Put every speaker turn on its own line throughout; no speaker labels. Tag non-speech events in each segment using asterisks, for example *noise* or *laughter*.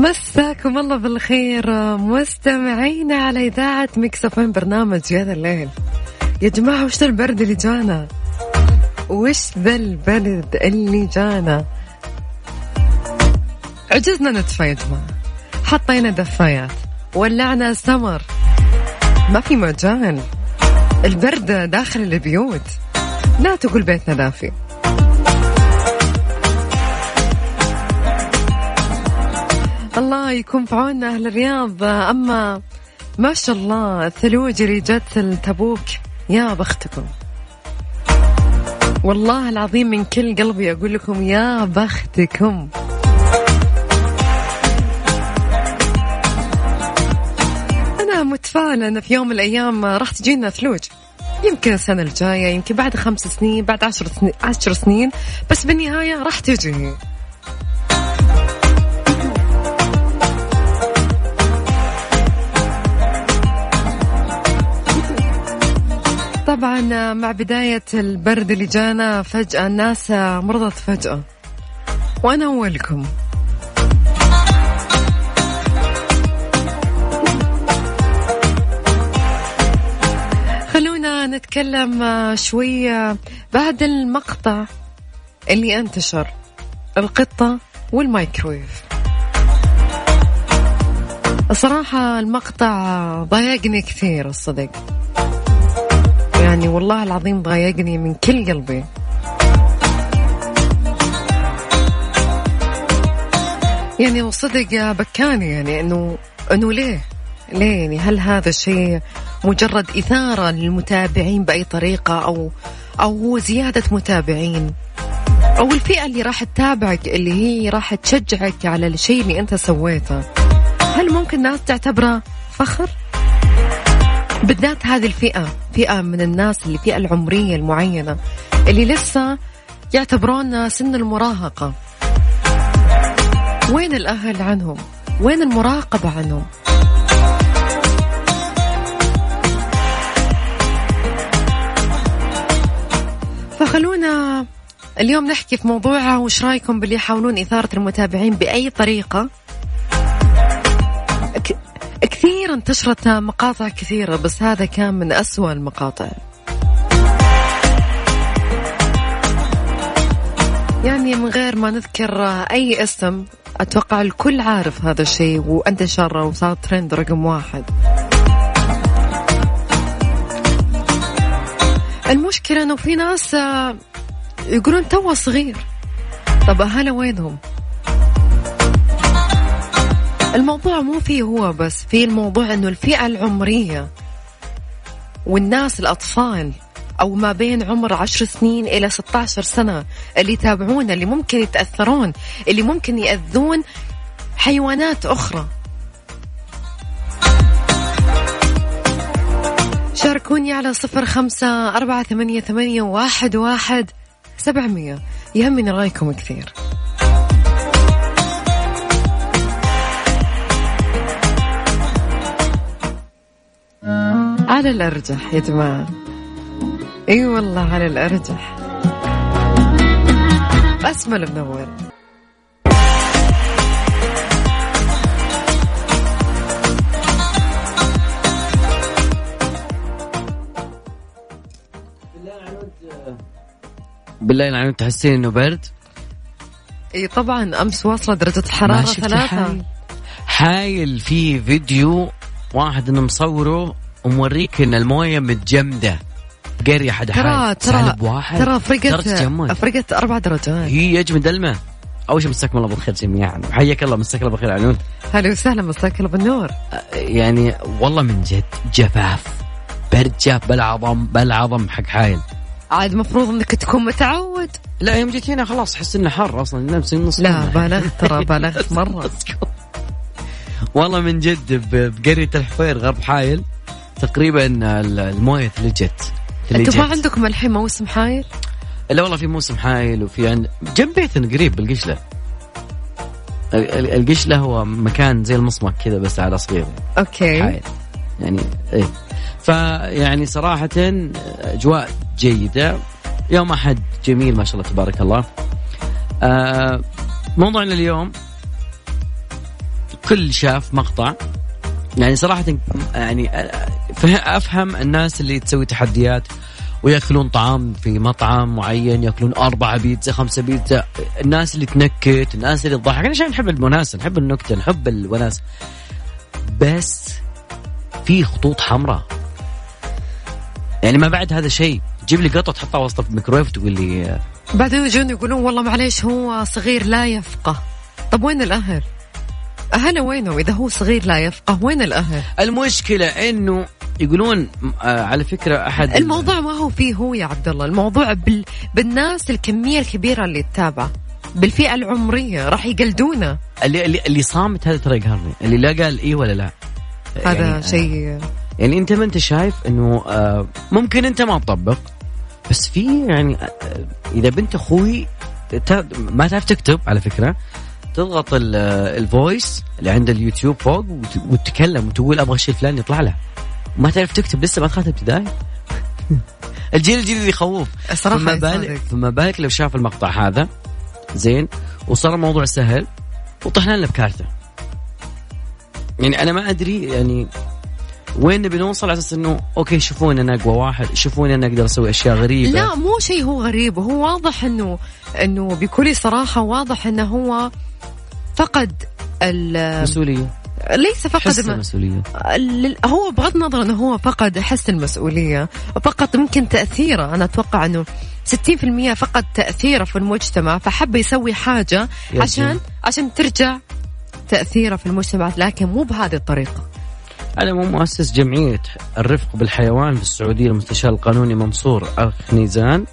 مساكم الله بالخير. مستمعينا على إذاعة Mix FM برنامج يا ذا الليل. يا جماعة وش ذا البرد اللي جانا؟ وش ذا البرد اللي جانا؟ عجزنا ندفى يا جماعة. حطينا دفايات. ولعنا سمر. ما في مجال. البرد داخل البيوت. لا تقول بيتنا دافي. الله يكون في عوننا أهل الرياض. أما ما شاء الله الثلوج اللي جت التبوك يا بختكم. والله العظيم من كل قلبي أقول لكم يا بختكم. أنا متفائلة أن في يوم من الأيام راح تجينا ثلوج. يمكن السنة الجاية يمكن بعد خمس سنين بعد عشر سنين, عشر سنين بس بالنهاية راح تجي. طبعا مع بداية البرد اللي جانا فجأة الناس مرضت فجأة. وأنا أولكم. خلونا نتكلم شوية بعد المقطع اللي انتشر القطة والمايكرويف الصراحة المقطع ضايقني كثير الصدق. يعني والله العظيم ضايقني من كل قلبي. يعني وصدق بكاني يعني إنه إنه ليه؟ ليه؟ يعني هل هذا الشيء مجرد إثارة للمتابعين بأي طريقة أو أو زيادة متابعين؟ أو الفئة اللي راح تتابعك اللي هي راح تشجعك على الشيء اللي أنت سويته؟ هل ممكن الناس تعتبره فخر؟ بالذات هذه الفئة. فئة من الناس اللي الفئة العمرية المعينة اللي لسه يعتبرون سن المراهقة. وين الأهل عنهم؟ وين المراقبة عنهم؟ فخلونا اليوم نحكي في موضوع وش رأيكم باللي يحاولون إثارة المتابعين بأي طريقة؟ كثير انتشرت مقاطع كثيرة بس هذا كان من أسوأ المقاطع. يعني من غير ما نذكر أي اسم أتوقع الكل عارف هذا الشيء وانتشر وصار ترند رقم واحد. المشكلة أنه في ناس يقولون تو صغير. طب أهلا وينهم؟ الموضوع مو فيه هو بس في الموضوع إنه الفئة العمرية والناس الأطفال أو ما بين عمر عشر سنين إلى 16 سنة اللي يتابعون اللي ممكن يتأثرون اللي ممكن يأذون حيوانات أخرى. شاركوني على صفر خمسة أربعة ثمانية, ثمانية واحد, واحد سبعمية يهمني رأيكم كثير. على الأرجح يا جماعة إي والله على الأرجح أسمل منور
بالله العنود تحسين إنه برد؟
إي طبعا أمس واصلة درجة الحراره ثلاثة حايل.
حايل في فيديو واحد إنه مصوره وموريك ان الموية متجمدة. قرية حد
ترى ترى واحد. ترى فرقت فرقت أربع درجات.
هي يجمد الماء أول شيء مساكم الله بالخير جميعا. حياك الله مساك الله بالخير عنود
هلا وسهلا مساك الله بالنور.
يعني والله من جد جفاف. برد جاف بالعظم بالعظم حق حايل.
عاد مفروض إنك تكون متعود.
لا يوم جيت هنا خلاص حس إنه حر أصلا نفس النص
لا بالغت ترى *laughs* بالغت مرة.
والله من جد ب- بقرية الحفير غرب حايل. تقريبا ال- الموية ثلجت
أنتم ما. عندكم الحين موسم حايل؟
لا والله في موسم حايل وفي عند جنب بيتنا قريب بالقشلة. ال- ال- القشلة هو مكان زي المصمك كذا بس على صغير.
أوكي.
حايل. يعني إيه. فيعني صراحة أجواء جيدة. يوم أحد جميل ما شاء الله تبارك الله. آه موضوعنا اليوم كل شاف مقطع. يعني صراحة يعني فه- أفهم الناس اللي تسوي تحديات ويأكلون طعام في مطعم معين يأكلون أربعة بيتزا خمسة بيتزا. الناس اللي تنكت الناس اللي تضحك أنا عشان نحب المناسة نحب النكتة نحب الوناسة بس في خطوط حمراء. يعني ما بعد هذا شيء تجيب لي قطعه تحطها وسط الميكرويف وتقول لي
بعدين يجون يقولون والله معليش هو صغير لا يفقه. طب وين الأهل؟ اهله وينهم إذا هو صغير لا يفقه. وين الأهل؟
المشكلة إنه يقولون آه على فكرة أحد
الموضوع ما هو فيه هو يا عبد الله. الموضوع بال... بالناس الكمية الكبيرة اللي تتابع. بالفئة العمرية راح يقلدونه.
اللي اللي, اللي صامت هذا ترى يقهرني اللي لا قال اي ولا لا.
هذا
يعني
شيء
يعني أنت ما أنت شايف إنه آه ممكن أنت ما تطبق بس في يعني آه إذا بنت أخوي ما تعرف تكتب على فكرة تضغط ال- الفويس اللي عند اليوتيوب فوق وت- وتتكلم وتقول أبغى الشيء الفلاني يطلع لها ما تعرف تكتب لسه ما دخلت ابتدائي؟ *laughs* الجيل الجديد يخوف.
الصراحة
فما بالك. فما بالك لو شاف المقطع هذا؟ زين. وصار الموضوع سهل وطحنا لنا بكارثه يعني أنا ما أدري يعني وين نبي نوصل على أساس إنه أوكي شوفوني أنا أقوى واحد شوفوني أنا أقدر أسوي أشياء غريبة.
لا مو شيء هو غريب هو واضح إنه إنه بكل صراحة واضح إنه هو فقد ال
مسؤولية.
ليس فقد
حس
الم...
المسؤولية.
ال- هو بغض النظر إنه هو فقد حس المسؤولية فقط ممكن تأثيره. أنا أتوقع إنه 60% فقد تأثيره في المجتمع فحب يسوي حاجة
يا
عشان عشان ترجع تأثيره في المجتمع لكن مو بهذه الطريقة.
أنا مو مؤسس جمعية الرفق بالحيوان في السعودية المستشار القانوني منصور اخ نيزان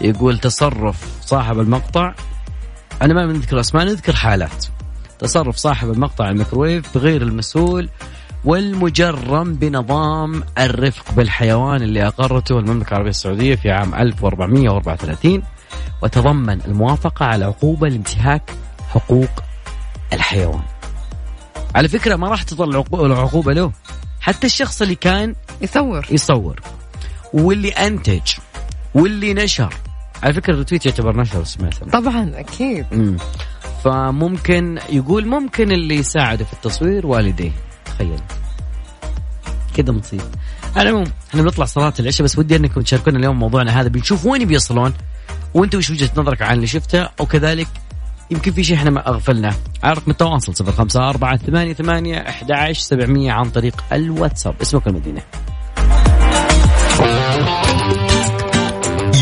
يقول تصرف صاحب المقطع أنا ما نذكر أسماء نذكر حالات تصرف صاحب المقطع الميكرويف بغير المسؤول والمجرم بنظام الرفق بالحيوان اللي أقرته المملكة العربية السعودية في عام 1434 وتضمن الموافقة على عقوبة لانتهاك حقوق الحيوان. على فكرة ما راح تظل عقو- العقوبة له. حتى الشخص اللي كان
يصور.
يصور. واللي أنتج. واللي نشر. على فكرة الريتويت يعتبر نشر سمعت.
طبعا أكيد.
مم. فممكن يقول ممكن اللي يساعده في التصوير والديه. تخيل. كذا مصيبه على العموم إحنا بنطلع صلاة العشاء بس ودي إنكم تشاركونا اليوم موضوعنا هذا. بنشوف وين بيصلون وأنت وش وجهة نظرك عن اللي شفته؟ وكذلك يمكن في شيء إحنا ما أغفلناه. على رقم التواصل 054 88 11 700 عن طريق الواتساب. اسمك المدينة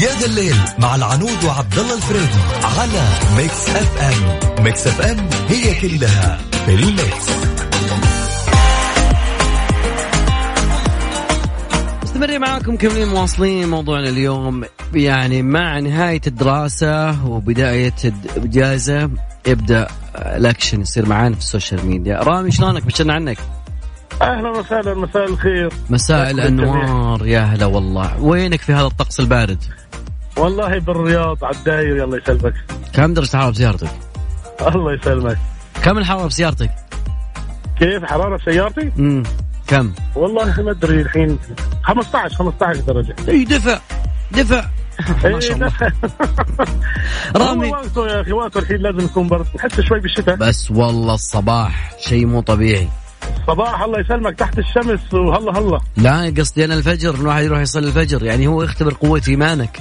يا ذا الليل مع العنود وعبد الله الفريدي على Mix FM Mix FM هي كلها في ال mix
مستمرين معاكم مكملين مواصلين موضوعنا اليوم يعني مع نهاية الدراسة وبداية الإجازة يبدأ الأكشن يصير معانا في ال social media. رامي شلونك؟ بشرنا عنك.
أهلا وسهلا مساء الخير.
مساء الأنوار يا هلا والله. وينك في هذا الطقس البارد؟
والله بالرياض على الداير الله يسلمك.
كم درجة الحرارة بسيارتك؟
الله يسلمك.
كم الحرارة بسيارتك؟
كيف حرارة سيارتي؟
امم كم؟
والله ما ادري الحين. 15 15 درجة.
اي دفع دفع. ما شاء الله. *laughs*
رامي. وقته يا أخي وقته الحين لازم يكون برد. نحس شوي بالشتاء.
بس والله الصباح شيء مو طبيعي.
صباح الله يسلمك تحت الشمس وهلا هلا.
لا قصدي أنا الفجر الواحد يروح يصلي الفجر. يعني هو يختبر قوة إيمانك.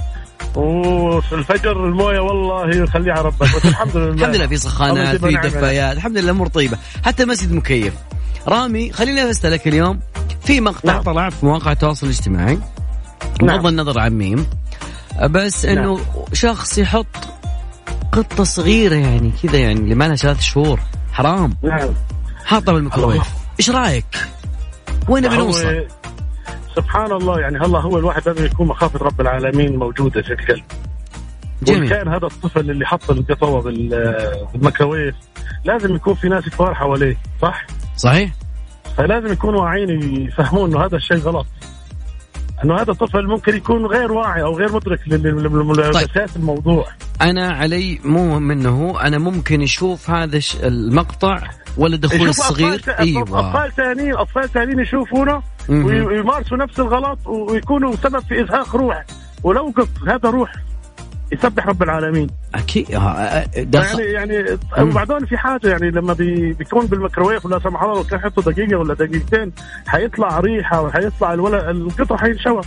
وفي الفجر الموية والله يخليها ربك. بس الحمد *laughs* لله
الحمد لله. في سخانات في. دفايات. الحمد لله امور طيبة. حتى مسجد مكيف. رامي خليني اسالك اليوم في مقطع
نعم.
طلع في مواقع التواصل الاجتماعي
نعم.
بغض النظر عن مين بس إنه شخص يحط قطة صغيرة يعني كذا يعني اللي ما لها ثلاث شهور حرام
نعم
حاطها بالميكروويف إيش رأيك؟ وين نبي
هو-
نوصل؟
سبحان الله يعني هلا هو الواحد لازم يكون مخافة رب العالمين موجودة في القلب
جميل
وكان هذا الطفل اللي حط القطوه بال- بالميكروويف لازم يكون في ناس كبار حواليه صح؟
صحيح؟
فلازم يكونوا واعيين يفهمون إنه هذا الشيء غلط. إنه هذا الطفل ممكن يكون غير واعي أو غير مدرك لاساس الموضوع.
أنا علي مو منه أنا ممكن يشوف هذا المقطع أخوي
يشوف
الصغير. أيوه.
أطفال ثانيين أطفال ثانيين يشوفونه ويمارسوا نفس الغلط ويكونوا سبب في إزهاق روح ولو قف هذا روح يسبح رب العالمين.
أكيد. آه، آه، دخل
يعني يعني. وبعدين في حاجة يعني لما بي بيكون بالميكروويف ولا سمح الله لو كان حطه دقيقة ولا دقيقتين حيطلع ريحة وحيطلع الولد القطع حينشوى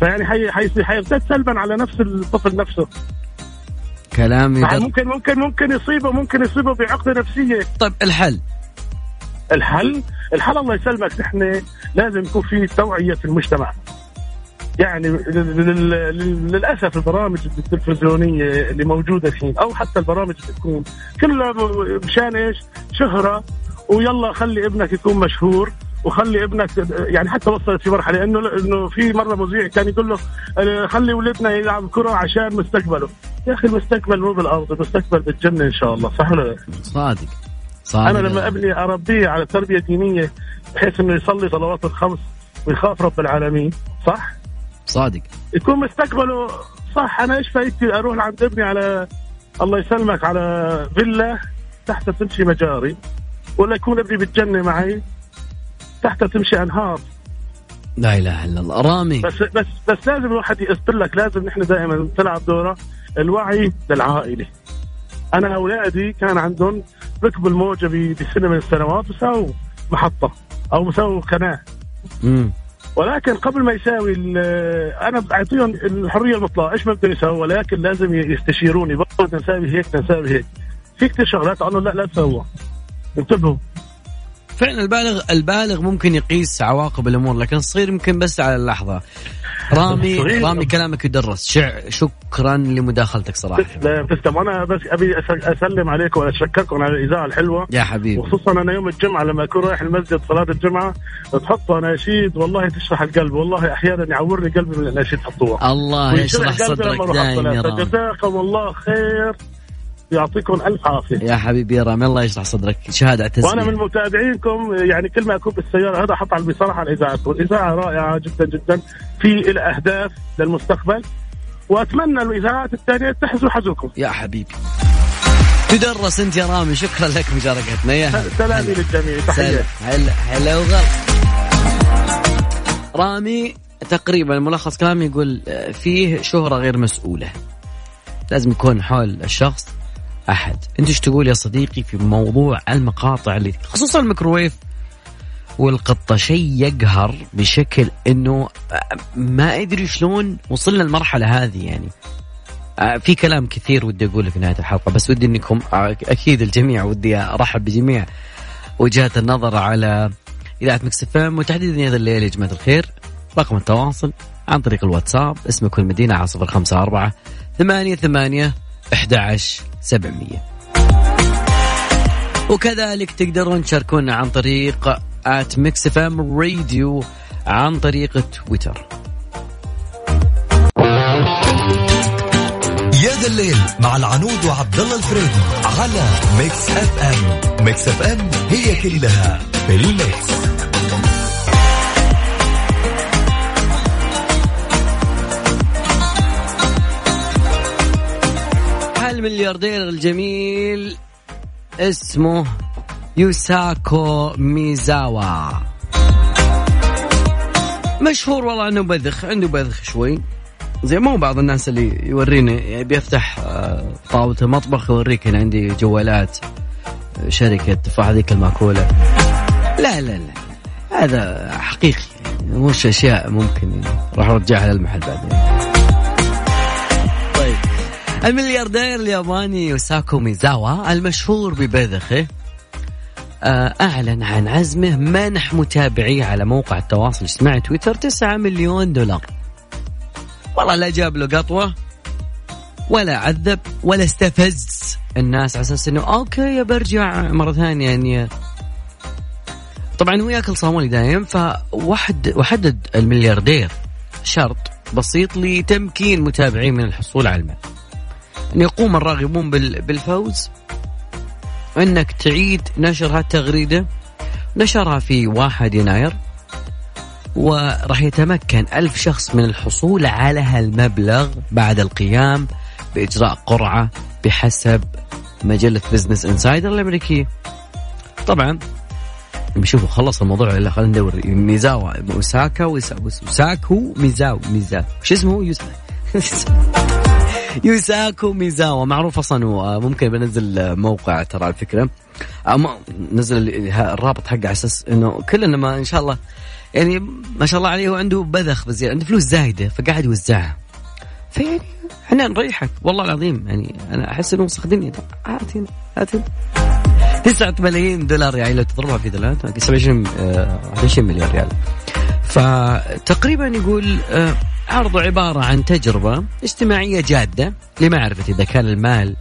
فيعني حي حي حيرتد سلبا على نفس الطفل نفسه.
كلام
يعني
يدر...
ممكن ممكن ممكن يصيبه ممكن يصيبه بعقده نفسية.
طيب الحل.
الحل؟ الحل الله يسلمك نحن لازم يكون في توعية في المجتمع. يعني لل- لل- للأسف البرامج التلفزيونية اللي موجودة الحين أو حتى البرامج اللي تكون كلها مشان إيش؟ شهرة ويلا خلي ابنك يكون مشهور وخلي ابنك يعني حتى وصلت في مرحلة إنه إنه في مرة مذيع كان يقول له خلي ولدنا يلعب كرة عشان مستقبله يا أخي المستقبل مو بالأرض المستقبل بالجنة إن شاء الله صح ولا لا؟
صادق صادق
أنا لما أبني أربيه على تربية دينية بحيث إنه يصلي صلوات الخمس ويخاف رب العالمين صح؟
صادق.
يكون مستقبله صح. أنا إيش فايدتي أروح لعند ابني على الله يسلمك على فيلا تحت تمشي مجاري ولا يكون ابني بالجنه معي تحت تمشي أنهار.
لا إله إلا الله. رامي.
بس بس بس لازم الواحد يقصد لك لازم نحن دائما تلعب دوره. الوعي للعائلة. أنا أولادي كان عندهم ركبوا الموجة بسنة من السنوات وساووا محطة أو مساووا قناه
مم.
ولكن قبل ما يساوي أنا بعطيهم الحرية المطلقة. إيش ما بدهم يساووا ولكن لازم يستشيروني. بدنا نساوي هيك نساوي هيك. في كثير شغلات قالوا لا لا تسووا انتبهوا.
فعلا البالغ البالغ ممكن يقيس عواقب الأمور لكن الصغير يمكن بس على اللحظة. رامي رامي كلامك يدرس. شع شكرا لمداخلتك صراحة.
تسلم أنا بس أبي أسلم عليكم وأشكركم على الاذاعه الحلوة.
يا حبيبي.
وخصوصا أنا يوم الجمعة لما أكون رايح المسجد صلاة الجمعة تحطوا اناشيد والله تشرح القلب. والله أحيانا يعورني قلبي من الاناشيد تحطوها.
الله يشرح صدرك دايم يا. رامي.
فجزاكم الله خير. يعطيكم ألف عافية.
يا حبيبي يا رامي الله يشرح صدرك. شهادة اعتز
وأنا من. متابعينكم يعني كل ما أكون بالسيارة هذا حط على بصراحه على اذاعتكم، الاذاعه رائعة جدا جدا. في لها أهداف للمستقبل. وأتمنى الاذاعات الثانية تحزوا حزوكم.
يا حبيبي. تدرس أنت يا رامي شكرا لك مشاركتنا. يا.
سلامي للجميع
تحية. هلا. هلا وغلا. رامي تقريبا ملخص كلامي يقول آه، فيه شهرة غير مسؤولة. لازم يكون حول الشخص. أحد. أنت إيش تقول يا صديقي في موضوع المقاطع اللي خصوصا الميكروويف والقطة؟ شيء يقهر بشكل آه، ما أدري شلون وصلنا المرحلة هذه يعني. آه، في كلام كثير ودي أقوله في نهاية الحلقة بس ودي أنكم آه، أكيد الجميع ودي أرحب بجميع وجهات النظر على إذاعة مكس إم وتحديدا هذا الليل يا جماعة الخير. رقم التواصل عن طريق الواتساب اسمك والمدينة على صفر خمسة أربعة ثمانية ثمانية أحد عشر سبعمية. وكذلك تقدرون تشاركونا عن طريق at Mix FM Radio عن طريق تويتر.
يا ذا الليل مع العنود وعبد الله الفريدي على Mix FM. Mix FM هي كلها في ال mix.
الملياردير الجميل اسمه يوساكو ميزاوا. مشهور والله إنه بذخ عنده بذخ شوي. زي مو بعض الناس اللي يوريني يعني بيفتح آه، طاولة المطبخ يوريك هنا عندي جوالات آه، شركة تفاح هذيك الماكولة لا لا لا هذا حقيقي مش أشياء ممكن يعني. راح أرجعها للمحل بعدين. الملياردير الياباني يوساكو ميزاوا المشهور ببذخه آه، أعلن عن عزمه منح متابعيه على موقع التواصل الاجتماعي تويتر 9 مليون دولار. والله لا جاب له قطوة ولا عذب ولا استفز. الناس على أساس إنه أوكي برجع مرة ثانية يعني طبعا هو يأكل صامولي دايم فوحد وحدد الملياردير شرط بسيط لتمكين متابعيه من الحصول على المال أن يقوم الراغبون بال- بالفوز. أنك تعيد نشر هالتغريده نشرها في 1 يناير. وراح يتمكن ألف شخص من الحصول على هالمبلغ بعد القيام بإجراء قرعة بحسب مجلة Business Insider الأمريكية. طبعا بشوفوا خلص الموضوع ولا خلينا ندور. ميزاوا أوساكا وساكو ميزاو ميزاو. شو اسمه؟ *laughs* يوساكو ميزاوا. معروف أصلا ممكن بنزل موقع ترى على فكرة. نزل الرابط حقه على أساس إنه كلنا ما إن شاء الله يعني ما شاء الله عليه هو عنده بذخ بزيادة عنده فلوس زايدة فقاعد يوزعها. فيعني إحنا نريحك والله العظيم يعني أنا أحس إنه وسخ دنيا هاتين هاتين 9 ملايين دولار يعني لو تضربها في دولار 27 20 مليار ريال. فتقريبا يقول آه، عرضه عبارة عن تجربة اجتماعية جادة لمعرفة إذا كان المال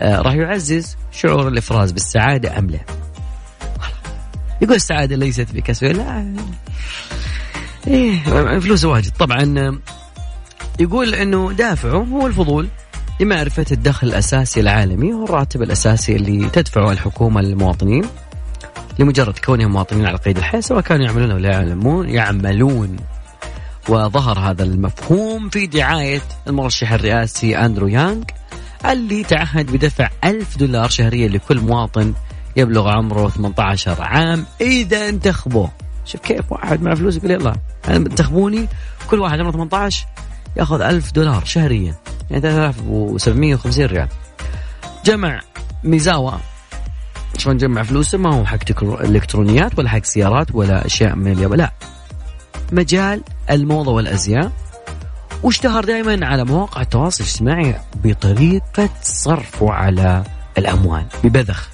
آه، راح يعزز شعور الإفراز بالسعادة أم لا. يقول السعادة ليست بكسب. لا. إيه فلوس واجد. طبعا يقول إنه دافعه هو الفضول لمعرفة الدخل الأساسي العالمي والراتب الأساسي اللي تدفعه الحكومة للمواطنين لمجرد كونهم مواطنين على قيد الحياة سواء كانوا يعملون أو لا يعلمون يعملون. وظهر هذا المفهوم في دعاية المرشح الرئاسي أندرو يانغ اللي تعهد بدفع ألف دولار شهريا لكل مواطن يبلغ عمره 18 عام إذا انتخبوه. شوف كيف واحد مع فلوس يقول يلا انتخبوني كل واحد عمره 18 ياخذ ألف دولار شهريا يعني 3750 ريال. جمع ميزاوا شلون جمع فلوسه؟ ما هو حق إلكترونيات ولا حق سيارات ولا أشياء من اليابان. لا. مجال الموضة والأزياء واشتهر دائما على مواقع التواصل الاجتماعي بطريقة صرفه على الأموال ببذخ.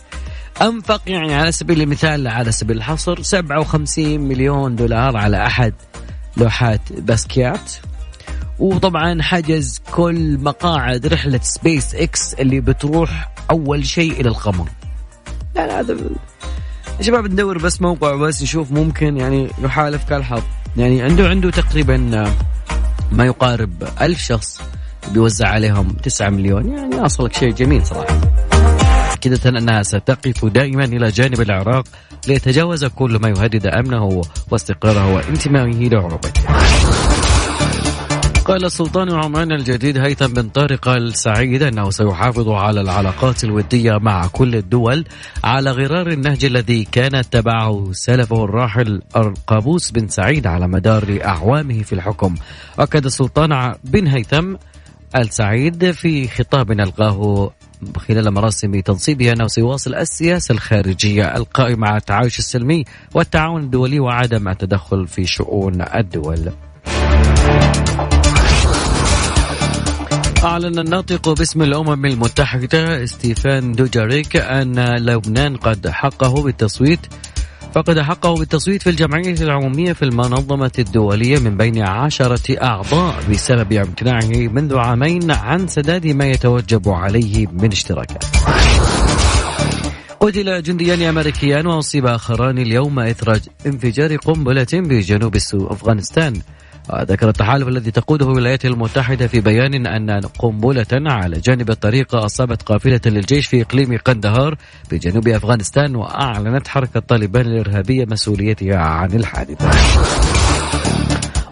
أنفق يعني على سبيل المثال على سبيل الحصر 57 مليون دولار على أحد لوحات باسكيات. وطبعا حجز كل مقاعد رحلة سبيس إكس اللي بتروح أول شيء إلى القمر. لا لا هذا شباب ندور بس موقع بس نشوف ممكن يعني يحالفك الحظ. يعني عنده عنده تقريبا ما يقارب ألف شخص بيوزع عليهم 9 مليون. يعني أصلك شيء جميل صراحة. مؤكدة أنها ستقف دائما إلى جانب العراق ليتجاوز كل ما يهدد أمنه واستقراره وانتمائه لعروبته قال السلطان عمان الجديد هيثم بن طارق السعيد أنه سيحافظ على العلاقات الودية مع كل الدول على غرار النهج الذي كان اتبعه سلفه الراحل قابوس بن سعيد على مدار أعوامه في الحكم. أكد السلطان بن هيثم السعيد في خطاب القاه خلال مراسم تنصيبه أنه سيواصل السياسة الخارجية القائمة على التعايش السلمي والتعاون الدولي وعدم التدخل في شؤون الدول. أعلن الناطق باسم الأمم المتحدة ستيفان دوجاريك أن لبنان قد حقه بالتصويت فقد حقه بالتصويت في الجمعية العمومية في المنظمة الدولية من بين عشرة أعضاء بسبب امتناعه منذ عامين عن سداد ما يتوجب عليه من اشتراكات. قتل جنديان أمريكيان وأصيب آخران اليوم إثر انفجار قنبلة بجنوب أفغانستان ذكر التحالف الذي تقوده الولايات المتحدة في بيان أن قنبلة على جانب الطريق أصابت قافلة للجيش في إقليم قندهار بجنوب أفغانستان وأعلنت حركة طالبان الإرهابية مسؤوليتها عن الحادثة.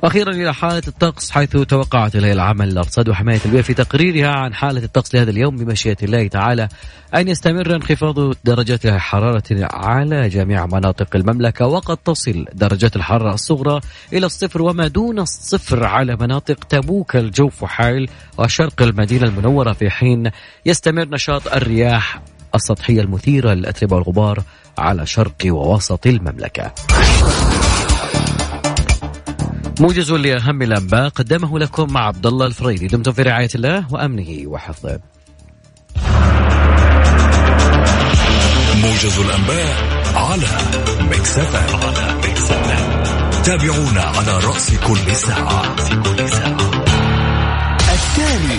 وأخيرا إلى حالة الطقس حيث توقعت الهيئه العامه للارصاد وحماية البيئه في تقريرها عن حالة الطقس لهذا اليوم بمشيئة الله تعالى أن يستمر انخفاض درجات الحرارة على جميع مناطق المملكة وقد تصل درجات الحرارة الصغرى إلى الصفر وما دون الصفر على مناطق تبوك الجوف حائل وشرق المدينة المنورة في حين يستمر نشاط الرياح السطحية المثيرة للأتربة والغبار على شرق ووسط المملكة. موجز لأهم الأنباء قدمه لكم مع عبد الله الفريدي. دمتم في رعاية الله وأمنه وحفظه.
موجز الأنباء على Mix FM على Mix FM تابعونا على رأس كل ساعة. كل ساعة. التالي.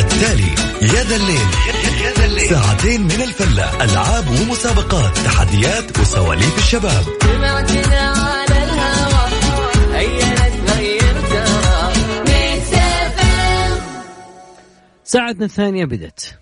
التالي يا ذا الليل. ساعتين من الفلة ألعاب ومسابقات تحديات وسواليف الشباب.
ساعتنا الثانية بدت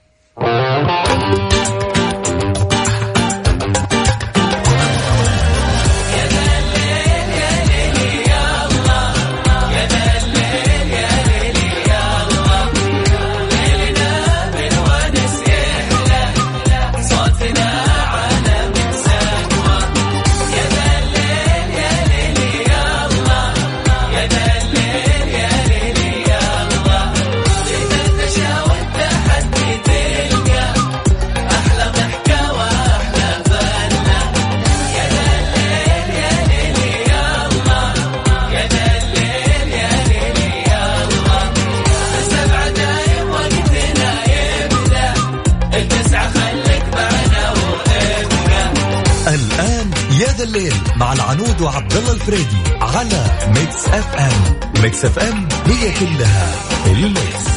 يا ذا الليل مع العنود وعبد الله الفريدي على Mix FM Mix FM هي كلها ال mix.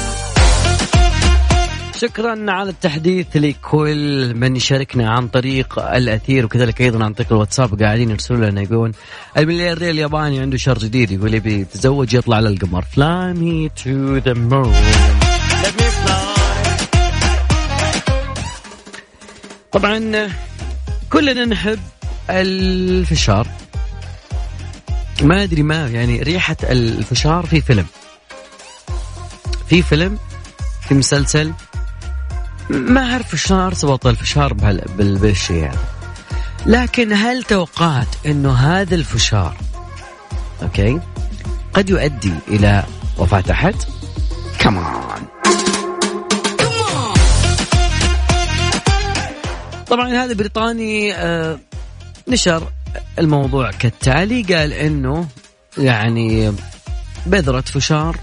شكرا على التحديث لكل من يشاركنا عن طريق الأثير وكذلك أيضا عن طريق الواتساب. قاعدين يرسلوا لنا يقولون الملياردير الياباني عنده شرط جديد يقول يبي يتزوج يطلع على القمر. The moon. Let me fly. طبعا كلنا نحب الفشار. ما أدري ما يعني ريحة الفشار في فيلم. في فيلم في مسلسل ما أعرف شلون ارتبط الفشار بالشيء يعني. لكن هل توقعت إنه هذا الفشار أوكي قد يؤدي إلى وفاة أحد؟ كمان طبعا هذا بريطاني آه نشر الموضوع كالتالي قال إنه يعني بذرة فشار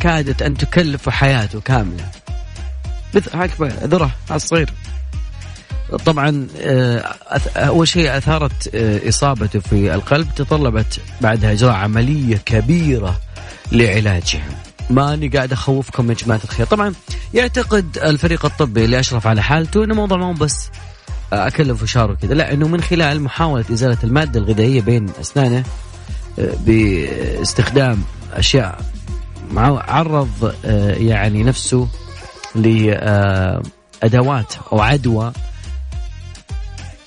كادت أن تكلف حياته كاملة. ذرة الصغير طبعا آه، أول شيء أثارت آه، إصابته في القلب تطلبت بعدها إجراء عملية كبيرة لعلاجها ماني قاعد أخوفكم يا جماعة الخير. طبعا يعتقد الفريق الطبي اللي أشرف على حالته إنه الموضوع مو بس اكل فشار وكذا. لا إنه من خلال محاولة إزالة المادة الغذائية بين أسنانه آه، باستخدام أشياء عرض يعني نفسه لادوات أو عدوى.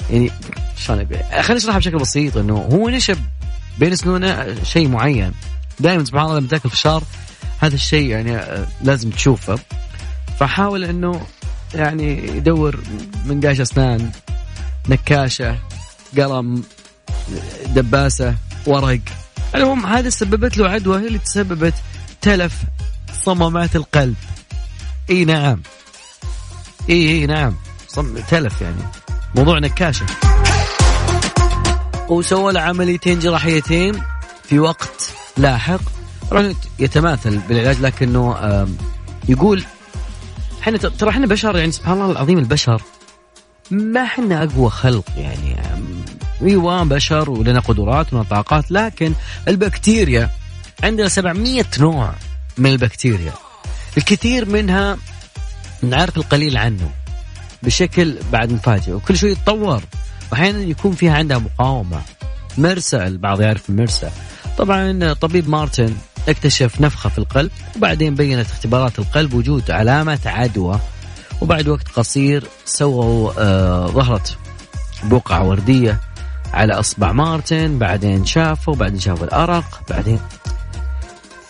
يعني شلون خليني أشرحها بشكل بسيط إنه هو نشب بين سنونه شيء معين. دائما سبحان الله لما تأكل فشار هذا الشيء يعني آه، لازم تشوفه. فحاول إنه يعني يدور منقاش أسنان نكاشة قلم دباسة ورق. المهم هذا سببت له عدوى هي اللي تسببت تلف صمامات القلب. إي نعم. إي إي نعم. صم تلف يعني. موضوع نكاشة. وسوى له عمليتين جراحيتين في وقت لاحق. يتماثل بالعلاج لكنه يقول إحنا ترى إحنا بشر يعني سبحان الله العظيم البشر ما إحنا أقوى خلق يعني. أيوه بشر ولنا قدرات ولنا طاقات لكن البكتيريا عندنا 700 نوع من البكتيريا. الكثير منها نعرف القليل عنه بشكل بعد مفاجئ وكل شوي يتطور. وأحيانا يكون فيها عندها مقاومة. مرسى البعض يعرف المرسى طبعا طبيب مارتن اكتشف نفخة في القلب وبعدين بينت اختبارات القلب وجود علامة عدوى. وبعد وقت قصير سووا آه ظهرت بقعه وردية على إصبع مارتن بعدين شافوا بعدين شافوا الأرق بعدين.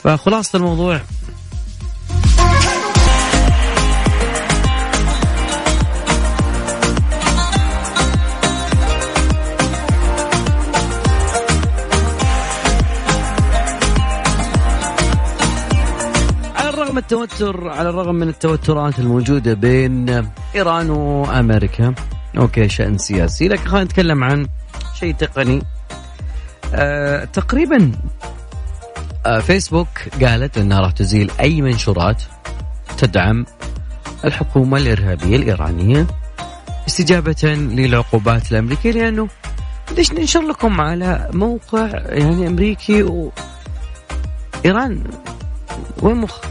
فخلاصة الموضوع التوتر على الرغم من التوترات الموجودة بين إيران وأمريكا أوكي شأن سياسي. لكن خلينا نتكلم عن شيء تقني. آه تقريبا آه فيسبوك قالت أنها راح تزيل أي منشورات تدعم الحكومة الإرهابية الإيرانية استجابة للعقوبات الأمريكية لأنه ليش ننشر لكم على موقع يعني أمريكي و... إيران؟ وين مخ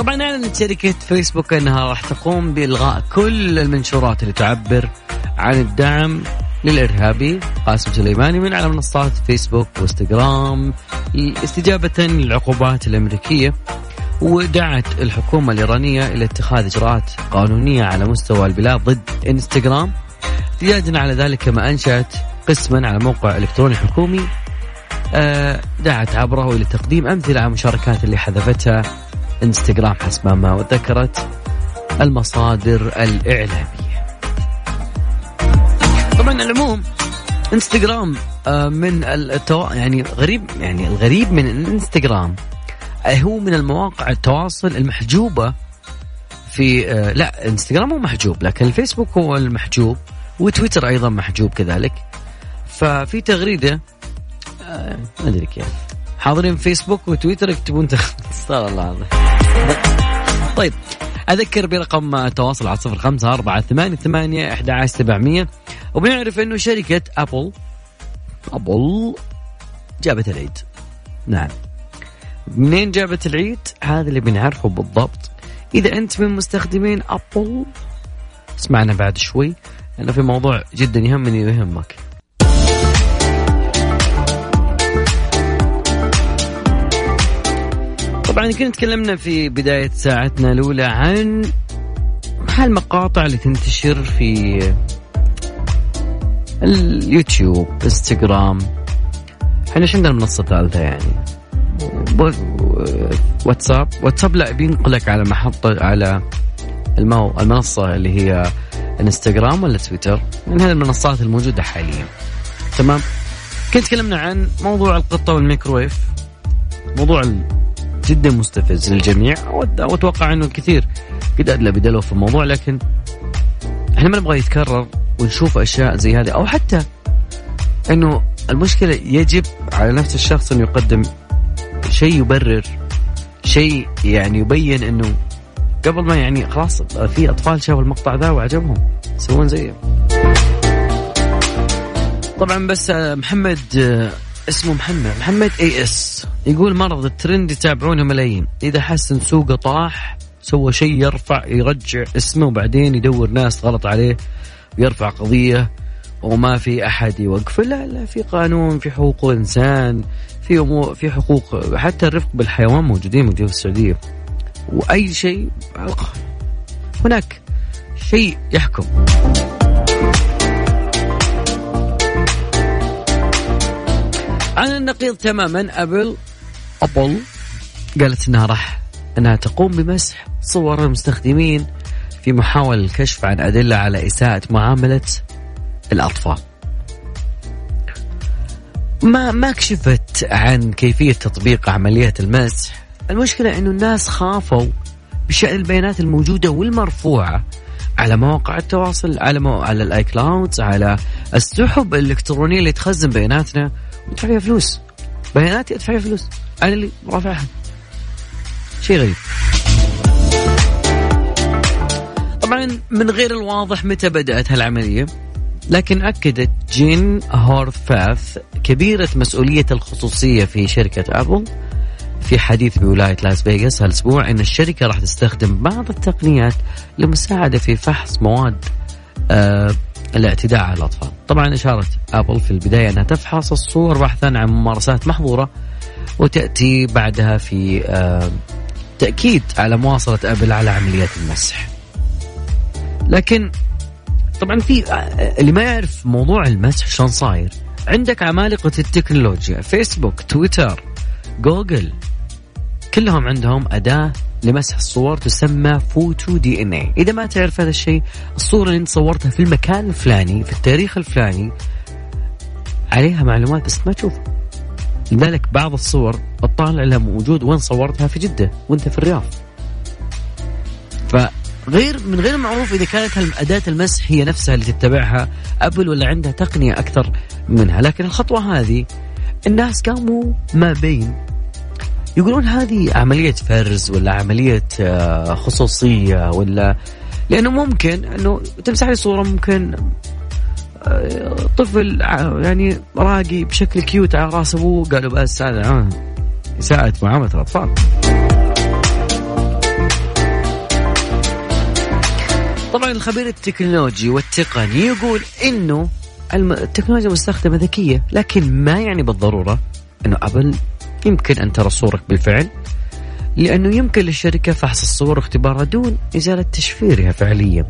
طبعا اعلنت شركة فيسبوك إنها راح تقوم بإلغاء كل المنشورات اللي تعبر عن الدعم للإرهابي قاسم سليماني من على منصات فيسبوك وإنستغرام استجابة للعقوبات الأمريكية ودعت الحكومة الإيرانية إلى اتخاذ إجراءات قانونية على مستوى البلاد ضد إنستغرام احتجاجا على ذلك كما أنشأت قسما على موقع إلكتروني حكومي آه، دعت عبره إلى تقديم أمثلة على المشاركات اللي حذفتها انستغرام حسب ما ذكرت المصادر الإعلامية. طبعا العموم انستغرام آه، من التو... يعني غريب يعني الغريب من الانستغرام آه، هو من المواقع التواصل المحجوبة في لا انستغرام مو محجوب لكن الفيسبوك هو المحجوب وتويتر أيضا محجوب كذلك. ففي تغريدة ما أدري كيف. حاضرين فيسبوك وتويتر يكتبون *laughs* استغفر الله العظيم. طيب أذكر برقم تواصل على صفر خمسة أربعة ثمانية ثمانية أحد عشر سبعمية. وبنعرف أنه شركة أبل أبل جابت العيد. نعم. منين جابت العيد؟ هذا اللي بنعرفه بالضبط. إذا أنت من مستخدمين أبل اسمعنا بعد شوي لأنه في موضوع جدا يهمني ويهمك. طبعا كنا تكلمنا في بداية ساعتنا الأولى عن هالمقاطع اللي تنتشر في اليوتيوب إنستغرام. إحنا إيش عندنا منصة ثالثة يعني؟ واتساب. واتساب لا بينقلك على محطة على المو... المنصة اللي هي إنستغرام ولا تويتر؟ من هذه المنصات الموجودة حاليا. تمام؟ كنت تكلمنا عن موضوع القطة والميكرويف موضوع جدا مستفز للجميع وأتوقع إنه الكثير قد أدلى بدلو في الموضوع لكن إحنا ما نبغى يتكرر ونشوف أشياء زي هذه أو حتى إنه المشكلة يجب على نفس الشخص إنه يقدم شيء يبرر شيء يعني يبين إنه قبل ما يعني خلاص في أطفال شافوا المقطع ذا وعجبهم يسوون زيه. طبعا بس محمد اسمه محمد. محمد AS يقول مرض الترند يتابعونه ملايين. إذا حس ان سوقه طاح سوى شيء يرفع يرجع اسمه وبعدين يدور ناس غلط عليه ويرفع قضية وما في أحد يوقفه لا لا في قانون في حقوق الإنسان في أمور في حقوق. حتى الرفق بالحيوان موجودين موجودين في السعودية. وأي شيء هناك شيء يحكم. على النقيض تماما. أبل أبل قالت إنها راح إنها تقوم بمسح صور المستخدمين في محاولة الكشف عن أدلة على إساءة معاملة الأطفال. ما ما كشفت عن كيفية تطبيق عملية المسح، المشكلة إنه الناس خافوا بشأن البيانات الموجودة والمرفوعة على مواقع التواصل على مو... على ال iClouds على السحب الإلكترونية اللي تخزن بياناتنا. وندفع فيها فلوس. بياناتي أدفع فيها فلوس. أنا اللي رافعها. شيء غريب. طبعا من غير الواضح متى بدأت هالعملية لكن أكدت جين هورفاث كبيرة مسؤولي الخصوصية في شركة أبل. في حديث بولاية لاس فيغاس هالأسبوع أن الشركة راح تستخدم بعض التقنيات لمساعدة في فحص مواد آه الاعتداء على الأطفال. طبعا أشارت أبل في البداية أنها تفحص الصور بحثا عن ممارسات محظورة وتأتي بعدها في آه تأكيد على مواصلة أبل على عمليات المسح. لكن طبعا في اللي ما يعرف موضوع المسح شلون صاير؟ عندك عمالقة التكنولوجيا فيسبوك تويتر جوجل كلهم عندهم أداة لمسح الصور تسمى PhotoDNA إذا ما تعرف هذا الشيء الصورة اللي أنت صورتها في المكان الفلاني في التاريخ الفلاني عليها معلومات بس ما تشوفها. لذلك بعض الصور تطالع لها موجود وين صورتها؟ في جدة وأنت في الرياض. فغير من غير معروف إذا كانت أداة المسح هي نفسها اللي تتبعها أبل ولا عندها تقنية أكثر منها. لكن الخطوة هذه الناس قاموا ما بين يقولون هذه عملية فرز ولا عملية خصوصية ولا لأنه ممكن أنه تمسح لي صورة ممكن طفل يعني راقي بشكل cute على رأس أبوه قالوا بس هذا اساءة معاملة الأطفال. طبعا الخبير التكنولوجي والتقني يقول إنه التكنولوجيا مستخدمة ذكية لكن ما يعني بالضرورة إنه ابل يمكن أن ترى صورك بالفعل لأنه يمكن للشركة فحص الصور واختبارها دون إزالة تشفيرها فعليا.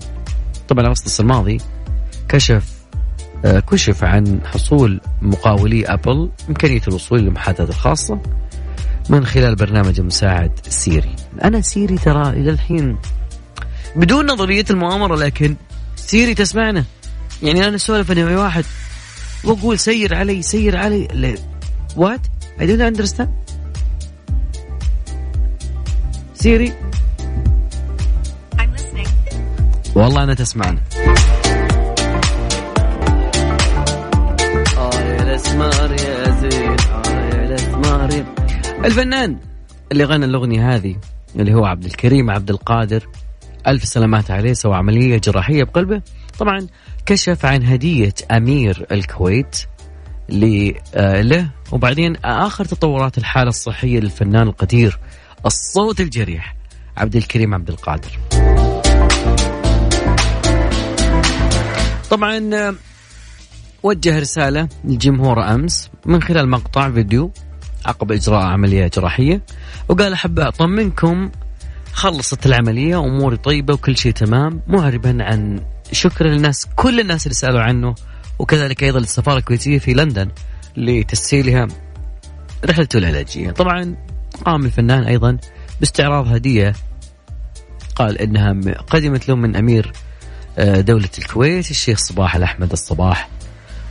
طبعا اغسطس الماضي كشف كشف عن حصول مقاولي أبل إمكانية الوصول للمحادثات الخاصه من خلال برنامج المساعد سيري. أنا سيري ترى إلى الحين بدون نظرية المؤامرة لكن سيري تسمعنا. يعني أنا اسولف أنا مع واحد وأقول سير علي سير علي what? I don't understand. سيري والله أنا تسمعنا. الاسمار يا زين يا الاسمار الفنان اللي غنى الأغنية هذه اللي هو عبد الكريم عبد القادر ألف سلامات عليه سوى عملية جراحية بقلبه طبعا كشف عن هدية أمير الكويت آه، له وبعدين آخر تطورات الحالة الصحية للفنان القدير الصوت الجريح عبد الكريم عبد القادر. طبعا وجه رسالة للجمهور أمس من خلال مقطع فيديو عقب إجراء عملية جراحية وقال أحب أطمنكم خلصت العملية أموري طيبة وكل شيء تمام معربا عن شكرا للناس كل الناس اللي سألوا عنه وكذلك أيضا للسفارة الكويتية في لندن. لتسهيلها رحلته العلاجية. طبعا قام الفنان أيضا باستعراض هدية. قال إنها قدمت له من أمير آه، دولة الكويت الشيخ صباح الأحمد الصباح.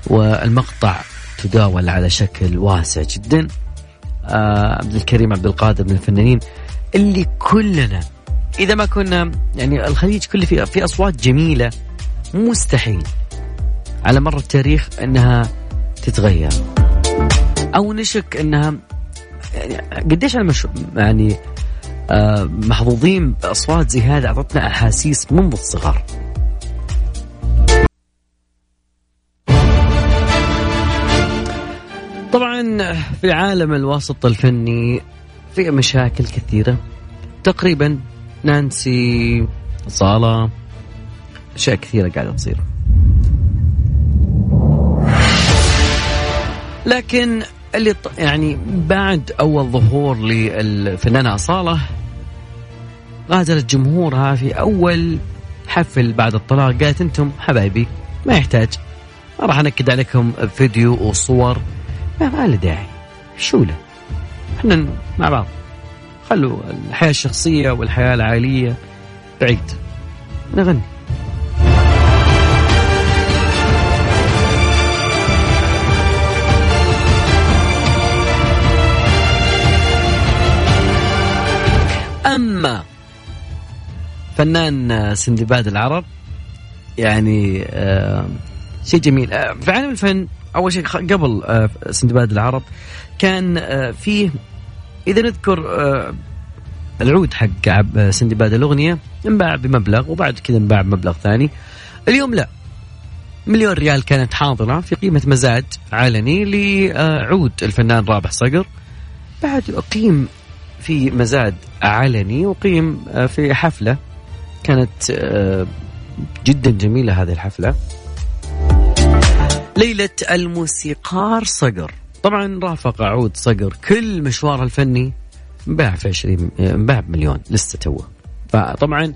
والمقطع تداول على شكل واسع جدا. آه، عبد الكريم عبد القادر من الفنانين. اللي كلنا إذا ما كنا يعني الخليج كله في في أصوات جميلة. مستحيل. على مر التاريخ إنها تتغير. أو نشك إنها يعني قديش أنا مش يعني آه محظوظين بأصوات زي هذا أعطتنا أحاسيس منذ الصغر. طبعا في عالم الوسط الفني في مشاكل كثيرة. تقريبا نانسي صالة أشياء كثيرة قاعدة تصير. لكن اللي يعني بعد أول ظهور للفنانة أصالة غادرت جمهورها في أول حفل بعد الطلاق. قالت أنتم حبايبي ما يحتاج. ما راح أنكد عليكم فيديو وصور. ما له داعي. شو له؟ إحنا مع بعض. خلوا الحياة الشخصية والحياة العائلية بعيد. نغني. أما فنان سندباد العرب يعني آه شيء جميل. آه في عالم الفن أول شيء قبل آه سندباد العرب كان فيه إذا نذكر العود حق سندباد الأغنية انباع بمبلغ وبعد كذا انباع بمبلغ ثاني. اليوم لا. مليون ريال كانت حاضرة في قيمة مزاد علني لعود الفنان رابح صقر. بعد أقيم في مزاد علني وقيم آه، في حفلة. كانت آه، جدا جميلة هذه الحفلة. ليلة الموسيقار صقر. طبعا رافق عود صقر كل مشواره الفني. انباع في 20 انباع بمليون لسه توه. فطبعا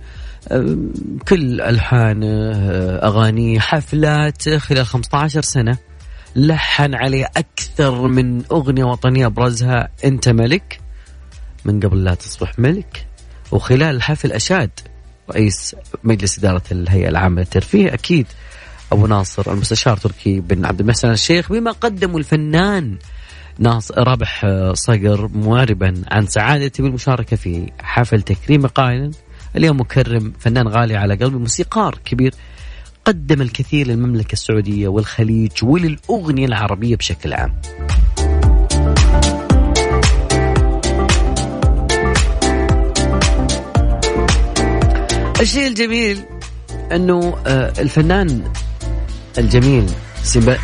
كل ألحانه أغانيه حفلات خلال 15 سنة. لحن عليه أكثر من أغنية وطنية ابرزها أنت ملك. من قبل لا تصبح ملك وخلال الحفل أشاد رئيس مجلس إدارة الهيئة العامة للترفيه أكيد أبو ناصر المستشار تركي بن عبد المحسن الشيخ بما قدمه الفنان ناص رابح صقر معربا عن سعادتي بالمشاركة في حفل تكريم قائلا اليوم مكرم فنان غالي على قلبي موسيقار كبير قدم الكثير للمملكة السعودية والخليج وللأغنية العربية بشكل عام. الشيء الجميل أنه آه، الفنان الجميل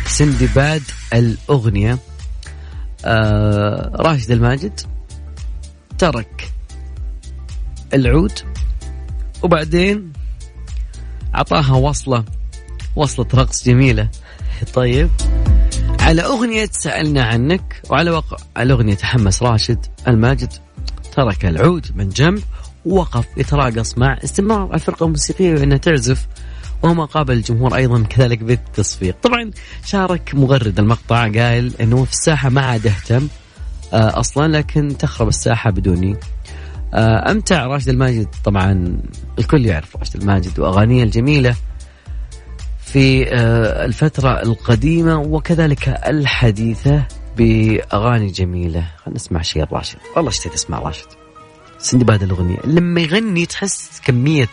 سندباد الأغنية آه راشد الماجد ترك العود وبعدين أعطاها وصلة وصلة رقص جميلة. طيب على أغنية سألنا عنك وعلى وقع على أغنية تحمس راشد الماجد ترك العود من جنب ووقف يتراقص مع استمرار الفرقة الموسيقية أنها تعزف وما قابل الجمهور أيضا كذلك بالتصفيق. طبعا شارك مغرد المقطع قال إنه في الساحة ما عاد اهتم آه، أصلا لكن تخرب الساحة بدوني. آه، أمتع راشد الماجد طبعا الكل يعرف راشد الماجد وأغانيه الجميلة في آه، الفترة القديمة وكذلك الحديثة بأغاني جميلة. خلينا نسمع شيء راشد. والله اشتهيت اسمع راشد. سندباد الأغنية. لما يغني تحس كمية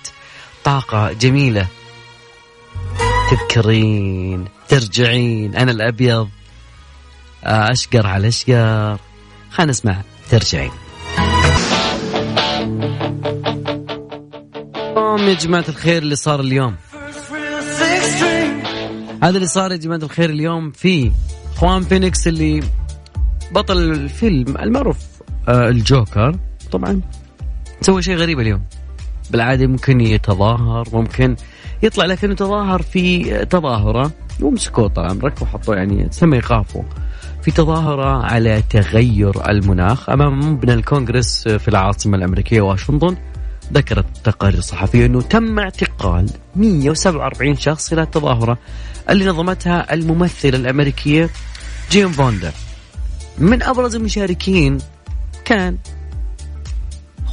طاقة جميلة. تذكرين ترجعين أنا الأبيض آه، أشقر على أشقر. خلينا نسمع ترجعين. يا جماعة الخير اللي صار اليوم. هذا اللي صار يا جماعة الخير اليوم في خوان فينيكس اللي بطل الفيلم المعروف آه الجوكر. طبعا. سوى شيء غريب اليوم. بالعادة ممكن يتظاهر ممكن يطلع لكن يتظاهر في تظاهرة ومسكوه طبعا ركبوا حطوا يعني تم ايقافه في تظاهرة على تغير المناخ أمام مبنى الكونغرس في العاصمة الأمريكية واشنطن. ذكرت تقارير صحفية أنه تم اعتقال 147 شخص خلال التظاهرة اللي نظمتها الممثلة الأمريكية جين فوندا من أبرز المشاركين كان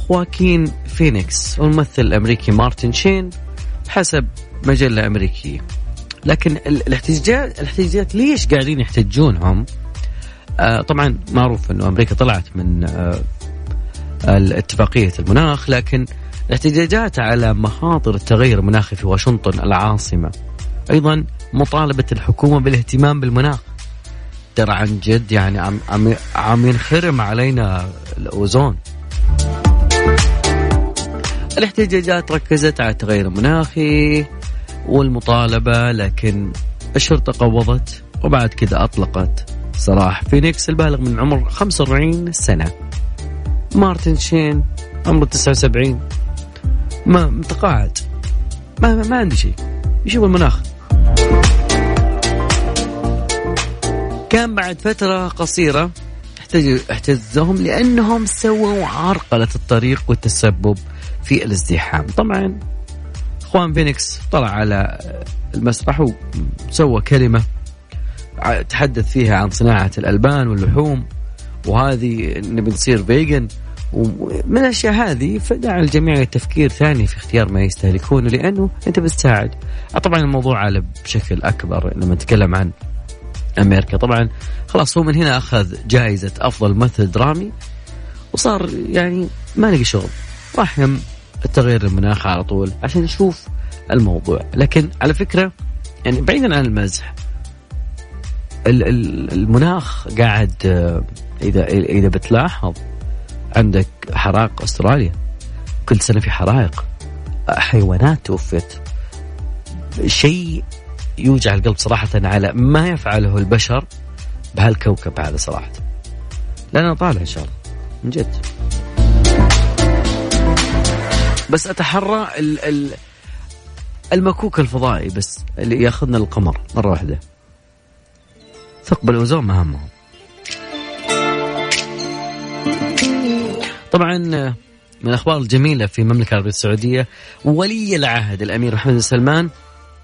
خواكين فينيكس والممثل الأمريكي مارتن شين حسب مجلة أمريكية. لكن الاحتجاجات الاحتجاجات ليش قاعدين يحتجون هم؟ آه طبعا معروف إنه أمريكا طلعت من آه اتفاقية المناخ لكن الاحتجاجات على مخاطر التغير المناخي في واشنطن العاصمة. أيضا مطالبة الحكومة بالاهتمام بالمناخ. ترى عن جد يعني عم عم عم ينخرم علينا الأوزون. الاحتجاجات ركزت على التغير المناخي والمطالبة لكن الشرطة قوضت وبعد كذا أطلقت سراح فينيكس البالغ من عمر 45 سنة. مارتن شين عمره 79 ما متقاعد. ما, ما, ما عندي شيء. يشوف المناخ. كان بعد فترة قصيرة احتجزهم لأنهم سووا عرقلة الطريق والتسبب. في الازدحام. طبعا اخوان فينيكس طلع على المسرح وسوى كلمة تحدث فيها عن صناعة الألبان واللحوم وهذه نبي نصير فيجن. ومن الأشياء هذه فدع الجميع التفكير ثاني في اختيار ما يستهلكونه لأنه أنت بتساعد. طبعا الموضوع على بشكل أكبر لما نتكلم عن أمريكا. طبعا خلاص هو من هنا أخذ جائزة أفضل ممثل درامي وصار يعني ما لقي شغل. راح يم التغير المناخ على طول عشان نشوف الموضوع. لكن على فكرة يعني بعيدا عن المزح المناخ قاعد إذا إذا بتلاحظ عندك حرائق أستراليا كل سنة في حرائق. حيوانات توفت شيء يوجع القلب صراحة على ما يفعله البشر بهالكوكب هذا صراحة. لأنه طالع إن شاء الله. من جد. بس أتحرى ال ال المكوك الفضائي بس اللي ياخذنا القمر مرة واحدة. ثقب الأوزون مهمهم. طبعا من الأخبار الجميلة في المملكه العربية السعودية ولي العهد الأمير محمد بن سلمان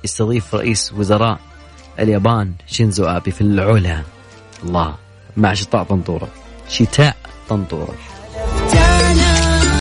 يستضيف رئيس وزراء اليابان شينزو آبي في العلا. الله مع شتاء طنطورة. شتاء طنطورة.